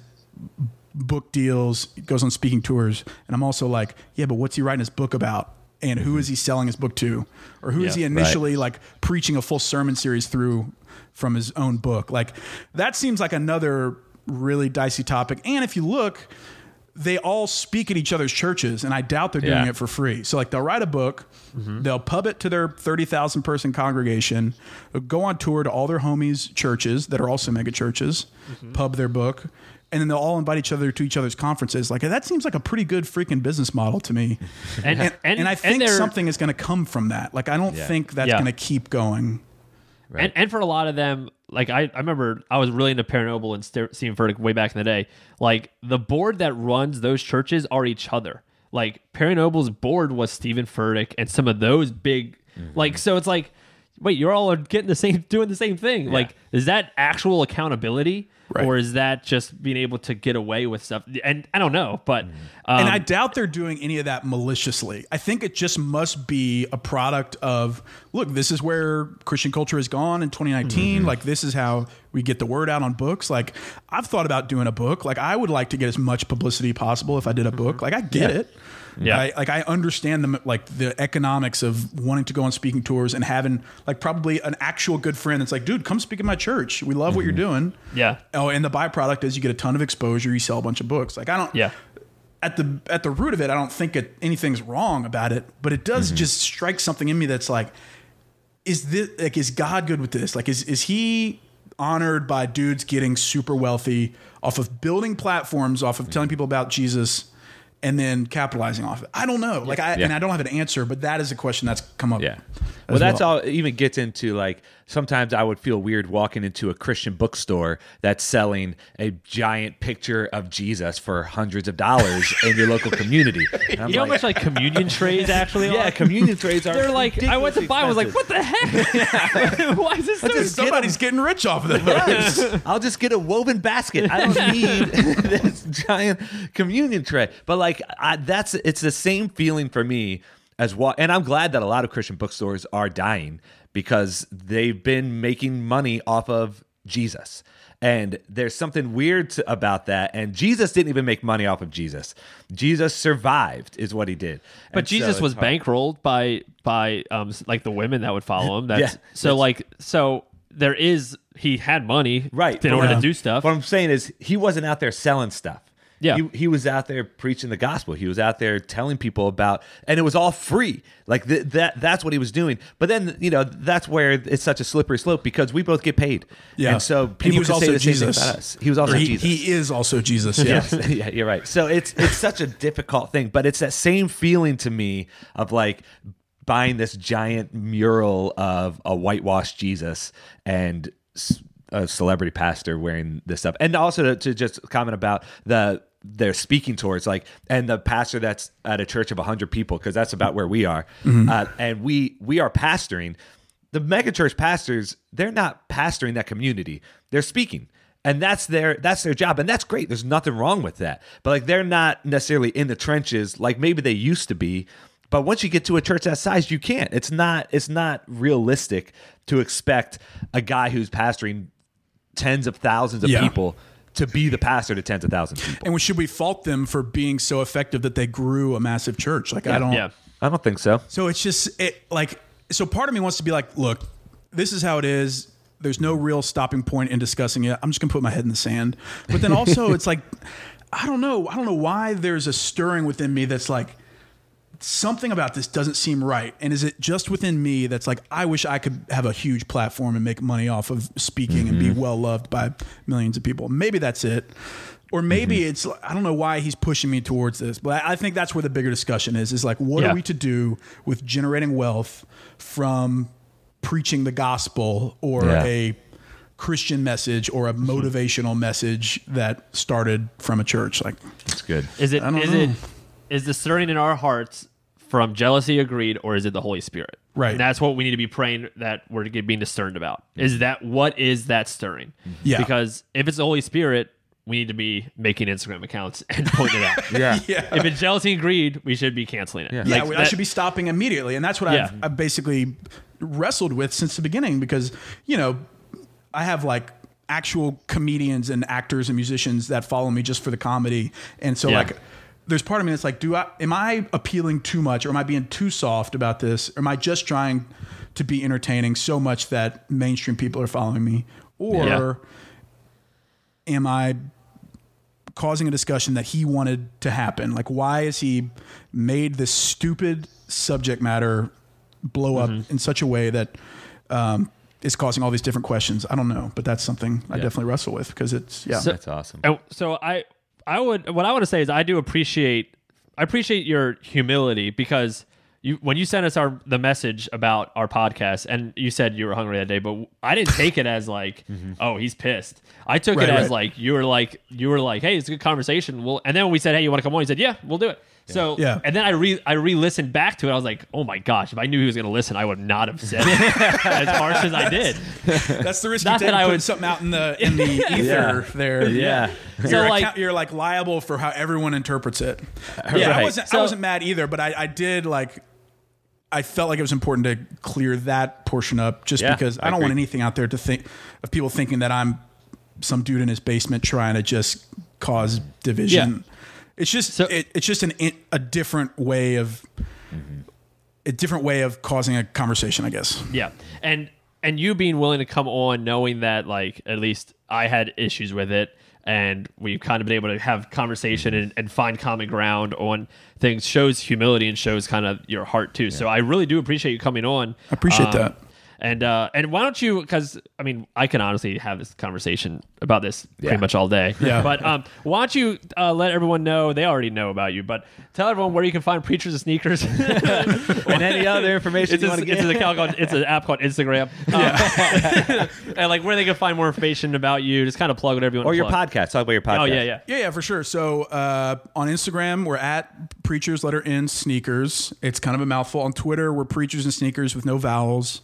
book deals, goes on speaking tours, and I'm also like, yeah, but what's he writing his book about? And who is he selling his book to? Or who is Yeah, he initially like preaching a full sermon series through from his own book? Like that seems like another really dicey topic. And if you look, they all speak at each other's churches, and I doubt they're doing Yeah. it for free. So like they'll write a book, mm-hmm. they'll pub it to their thirty thousand person congregation, go on tour to all their homies' churches that are also mega churches, mm-hmm. pub their book, and then they'll all invite each other to each other's conferences. Like that seems like a pretty good freaking business model to me. And And, and, I think they're- something is going to come from that. Like I don't Yeah. think that's Yeah. going to keep going. Right. And, and for a lot of them, like I, I remember I was really into Perry Noble and Ste- Stephen Furtick way back in the day. Like the board that runs those churches are each other. Like Perry Noble's board was Stephen Furtick and some of those big, mm-hmm. like so it's like, wait, you're all getting the same, doing the same thing. Like, is that actual accountability? Right. Or is that just being able to get away with stuff? And I don't know, but um, and I doubt they're doing any of that maliciously. I think it just must be a product of look, this is where Christian culture has gone in 2019. Mm-hmm. Like this is how we get the word out on books. Like I've thought about doing a book. Like I would like to get as much publicity possible if I did a book. Like I get it. Mm-hmm. Yeah. I, like I understand the like the economics of wanting to go on speaking tours and having like probably an actual good friend that's like, dude, come speak at my church. We love what you're doing. Mm-hmm. Yeah. Oh, and the byproduct is you get a ton of exposure. You sell a bunch of books. Like I don't yeah. at the at the root of it, I don't think it, anything's wrong about it, but it does just strike something in me that's like, is this like is God good with this? Like, is is He honored by dudes getting super wealthy off of building platforms, off of telling people about Jesus, and then capitalizing off it? I don't know. Like, I Yeah. and I don't have an answer, but that is a question that's come up. Yeah. Well, that's all. It even gets into like sometimes I would feel weird walking into a Christian bookstore that's selling a giant picture of Jesus for hundreds of dollars in your local community. And I'm You know how much like communion trays actually yeah, are? communion trays are. They're like, I went to ridiculously buy, I was like, what the heck? Why is this? so just get Somebody's getting rich off of this. Yes. I'll just get a woven basket. I don't need this giant communion tray. But like I, that's it's the same feeling for me as what. And I'm glad that a lot of Christian bookstores are dying because they've been making money off of Jesus. And there's something weird to, about that. And Jesus didn't even make money off of Jesus. Jesus survived, is what he did. But And so Jesus it's was hard. bankrolled by by um like the women that would follow him. That's Yeah, so that's- like so there is he had money right in order to do stuff. What I'm saying is he wasn't out there selling stuff. Yeah. he, he was out there preaching the gospel. He was out there telling people about, and it was all free. Like th- that, that's what he was doing. But then you know that's where it's such a slippery slope because we both get paid. Yeah. and so And people he was say also thing Jesus. about us. He was also he, Jesus. he is also Jesus. Yeah. Yes. yeah, you're right. So it's it's such a difficult thing, but it's that same feeling to me of like buying this giant mural of a whitewashed Jesus and a celebrity pastor wearing this stuff, and also to, to just comment about the they're speaking towards like and the pastor that's at a church of 100 people because that's about where we are uh, and we we are pastoring the megachurch pastors they're not pastoring that community. They're speaking and that's their that's their job and that's great. There's nothing wrong with that. But like they're not necessarily in the trenches like maybe they used to be. But once you get to a church that size you can't. It's not it's not realistic to expect a guy who's pastoring tens of thousands of Yeah. people to be the pastor to tens of thousands of people. And should we fault them for being so effective that they grew a massive church? Like I don't. Yeah. I don't think so. So it's just it like so part of me wants to be like, look, this is how it is. There's no real stopping point in discussing it. I'm just gonna put my head in the sand. But then also it's like I don't know. I don't know why there's a stirring within me that's like something about this doesn't seem right. And is it just within me that's like I wish I could have a huge platform and make money off of speaking and be mm-hmm. well loved by millions of people? Maybe that's it. Or maybe mm-hmm. it's I don't know why he's pushing me towards this, but I I think that's where the bigger discussion is. Is like what Yeah. are we to do with generating wealth from preaching the gospel or Yeah. a Christian message or a mm-hmm. motivational message that started from a church? Like It's good. Is it I don't is know. it is the stirring in our hearts from jealousy or greed, or is it the Holy Spirit? Right. And that's what we need to be praying that we're being discerned about. Is that what is that stirring? Mm-hmm. Yeah. Because if it's the Holy Spirit, we need to be making Instagram accounts and pointing it out. Yeah. yeah. If it's jealousy and greed, we should be canceling it. Yeah. Yeah, Like, I should be stopping immediately, and that's what Yeah. I've, I've basically wrestled with since the beginning. Because you know, I have like actual comedians and actors and musicians that follow me just for the comedy, and so Yeah. like. There's part of me that's like, do I am I appealing too much, or am I being too soft about this, or am I just trying to be entertaining so much that mainstream people are following me, or am I causing a discussion that he wanted to happen. Like, why has he made this stupid subject matter blow up Mm-hmm. in such a way that um, is causing all these different questions? I don't know, but that's something I definitely wrestle with because it's yeah. So- That's awesome. And so I I would what I want to say is I do appreciate I appreciate your humility because you when you sent us our the message about our podcast and you said you were hungry that day, but I didn't take it as like mm-hmm. oh he's pissed. I took Right, it as right. like you were like you were like hey it's a good conversation. Well, and then when we said hey you want to come on, he said yeah we'll do it. So Yeah. and then I re I re listened back to it. I was like oh my gosh if I knew he was going to listen I would not have said it as harsh as I did. That's the risk Not you take that I putting would- something out in the in the ether Yeah. there. Yeah. You're, So, like- account- you're like liable for how everyone interprets it. Yeah, I wasn't. I wasn't mad either, but I, I did like. I felt like it was important to clear that portion up, just Yeah, because I, I don't want anything out there to think of people thinking that I'm some dude in his basement trying to just cause division. Yeah. It's just So- it, it's just an a different way of mm-hmm. a different way of causing a conversation, I guess. Yeah, and and you being willing to come on, knowing that like at least I had issues with it, and we've kind of been able to have conversation mm-hmm. and, and find common ground on things shows humility and shows kind of your heart too. So I really do appreciate you coming on. I appreciate um, that. And uh, and why don't you? Because I mean, I can honestly have this conversation about this Yeah. pretty much all day. Yeah. But um, why don't you uh, let everyone know? They already know about you, but tell everyone where you can find preachers and sneakers. and any other information It's, you a, want to it's get? an account called it's an app called Instagram. Um, and like where they can find more information about you. Just kind of plug whatever you want. or to your plug. podcast. Talk about your podcast. Oh yeah, yeah. Yeah, yeah, for sure. So uh, on Instagram, we're at Preachers Letter in Sneakers. It's kind of a mouthful. On Twitter, we're Preachers and Sneakers with no vowels.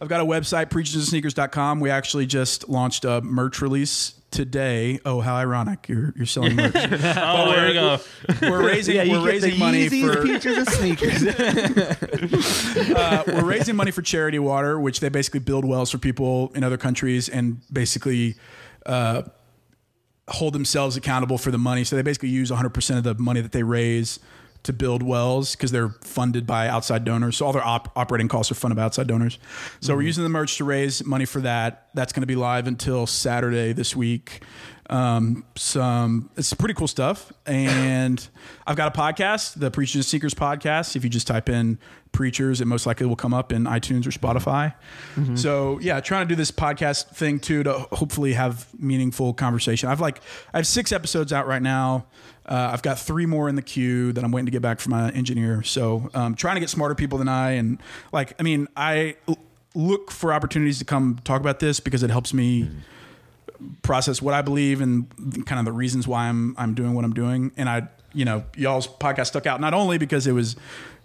I've got a website, preachersandsneakers.com. We actually just launched a merch release today. Oh, how ironic! You're you're selling merch. Oh, there you go. we're raising Yeah, you we're get raising the money Yeezys, for peaches, and sneakers. uh, we're raising money for Charity Water, which they basically build wells for people in other countries and basically uh, hold themselves accountable for the money. So they basically use 100% of the money that they raise to build wells because they're funded by outside donors. So all their op- operating costs are funded by outside donors. So we're mm-hmm. using the merch to raise money for that. That's going to be live until Saturday this week. Um, some it's pretty cool stuff, and I've got a podcast, the Preachers and Sneakers podcast. If you just type in preachers, it most likely will come up in iTunes or Spotify. So yeah, trying to do this podcast thing too to hopefully have meaningful conversation. I've like I have six episodes out right now. Uh, I've got three more in the queue that I'm waiting to get back from my engineer. So um, trying to get smarter people than I and like I mean I look for opportunities to come talk about this because it helps me process what I believe and kind of the reasons why I'm I'm doing what I'm doing. And I, you know, y'all's podcast stuck out not only because it was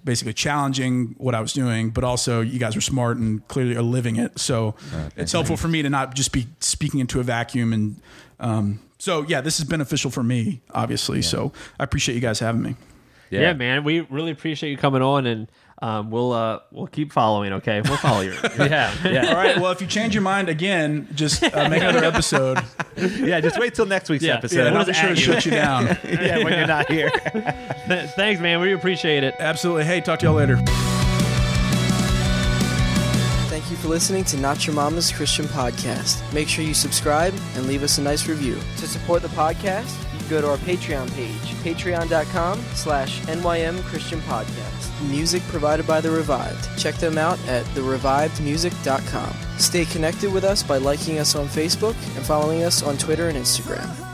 basically challenging what I was doing, but also you guys are smart and clearly are living it. So it's helpful for me to not just be speaking into a vacuum. And um, so yeah, this is beneficial for me, obviously. So I appreciate you guys having me. Yeah. man. We really appreciate you coming on, and um, we'll uh, we'll keep following. Okay, we'll follow you. yeah, yeah, All right. Well, if you change your mind again, just uh, make another episode. yeah. Just wait till next week's Yeah. episode. Yeah, and I'll We'll be sure to just shut you down. yeah, when you're not here. Thanks, man. We appreciate it. Absolutely. Hey, talk to y'all later. Thank you for listening to Not Your Mama's Christian Podcast. Make sure you subscribe and leave us a nice review. To support the podcast, you can go to our Patreon page, patreon.com slash NYM Christian Podcast. Music provided by The Revived. Check them out at therevivedmusic.com. Stay connected with us by liking us on Facebook and following us on Twitter and Instagram.